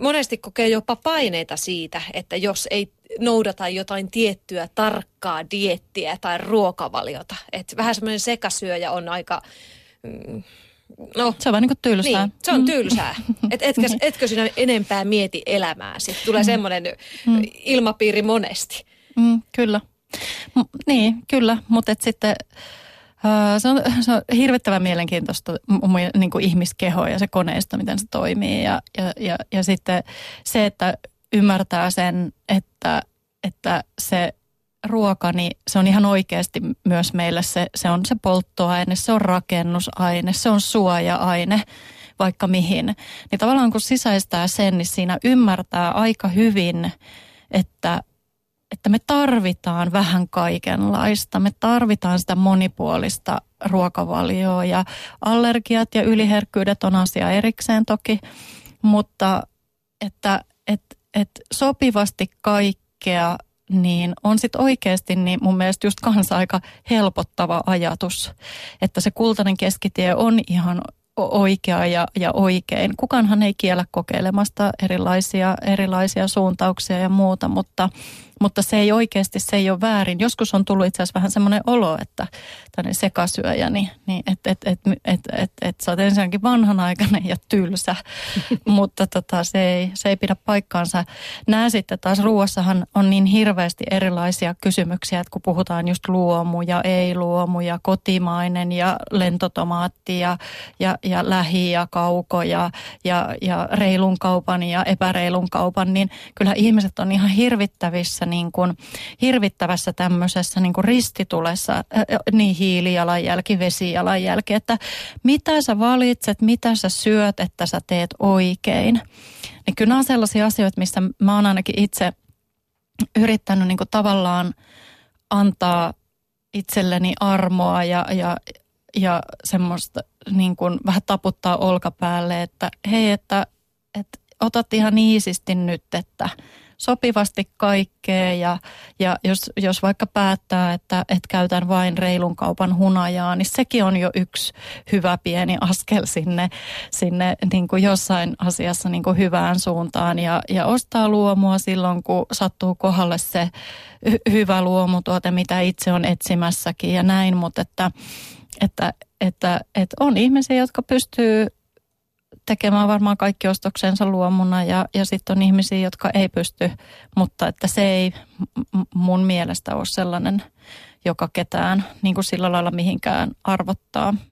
monesti kokee jopa paineita siitä, että jos ei noudata jotain tiettyä tarkkaa diettiä tai ruokavaliota. Että vähän semmoinen sekasyöjä on aika... Mm, No, se on vaan niin tylsää. Niin, se on mm. tylsää. Et etkö, niin. etkö sinä enempää mieti elämää? Sitten tulee mm. semmoinen mm. ilmapiiri monesti. Mm, kyllä. M- niin, kyllä. Mutta sitten se on, se on hirvittävän mielenkiintoista niin kuin ihmiskeho ja se koneisto, miten se toimii. Ja, ja, ja, ja sitten se, että ymmärtää sen, että, että se ruoka, niin se on ihan oikeasti myös meille se, se on se polttoaine, se on rakennusaine, se on suoja-aine vaikka mihin. Niin tavallaan kun sisäistää sen, niin siinä ymmärtää aika hyvin, että, että me tarvitaan vähän kaikenlaista. Me tarvitaan sitä monipuolista ruokavalioa ja allergiat ja yliherkkyydet on asia erikseen toki, mutta että et, et sopivasti kaikkea niin on sitten oikeasti niin mun mielestä just kanssa aika helpottava ajatus, että se kultainen keskitie on ihan oikea ja, ja oikein. Kukaanhan ei kiellä kokeilemasta erilaisia, erilaisia suuntauksia ja muuta, mutta mutta se ei oikeasti, se ei ole väärin. Joskus on tullut itse asiassa vähän semmoinen olo, että tänne sekasyöjä, niin, niin että et, et, et, et, et, et sä oot ensinnäkin vanhanaikainen ja tylsä, mutta tota, se, ei, se ei pidä paikkaansa. Nämä sitten taas ruoassahan on niin hirveästi erilaisia kysymyksiä, että kun puhutaan just luomu ja ei-luomu ja kotimainen ja lentotomaatti ja, ja, ja lähi ja kauko ja, ja, ja reilun kaupan ja epäreilun kaupan, niin kyllä ihmiset on ihan hirvittävissä niin kuin hirvittävässä tämmöisessä niin kuin ristitulessa, äh, niin hiilijalanjälki, vesijalanjälki, että mitä sä valitset, mitä sä syöt, että sä teet oikein. Niin kyllä nämä on sellaisia asioita, mistä mä oon ainakin itse yrittänyt niin kuin tavallaan antaa itselleni armoa ja, ja, ja semmoista niin kuin vähän taputtaa olkapäälle, että hei, että, että otat ihan iisisti nyt, että – sopivasti kaikkea ja, ja jos, jos vaikka päättää, että, että käytän vain reilun kaupan hunajaa, niin sekin on jo yksi hyvä pieni askel sinne, sinne niin kuin jossain asiassa niin kuin hyvään suuntaan. Ja, ja ostaa luomua silloin, kun sattuu kohdalle se hy- hyvä luomutuote, mitä itse on etsimässäkin ja näin, mutta että, että, että, että on ihmisiä, jotka pystyy tekemään varmaan kaikki ostoksensa luomuna ja, ja sitten on ihmisiä, jotka ei pysty, mutta että se ei mun mielestä ole sellainen, joka ketään niin kuin sillä lailla mihinkään arvottaa.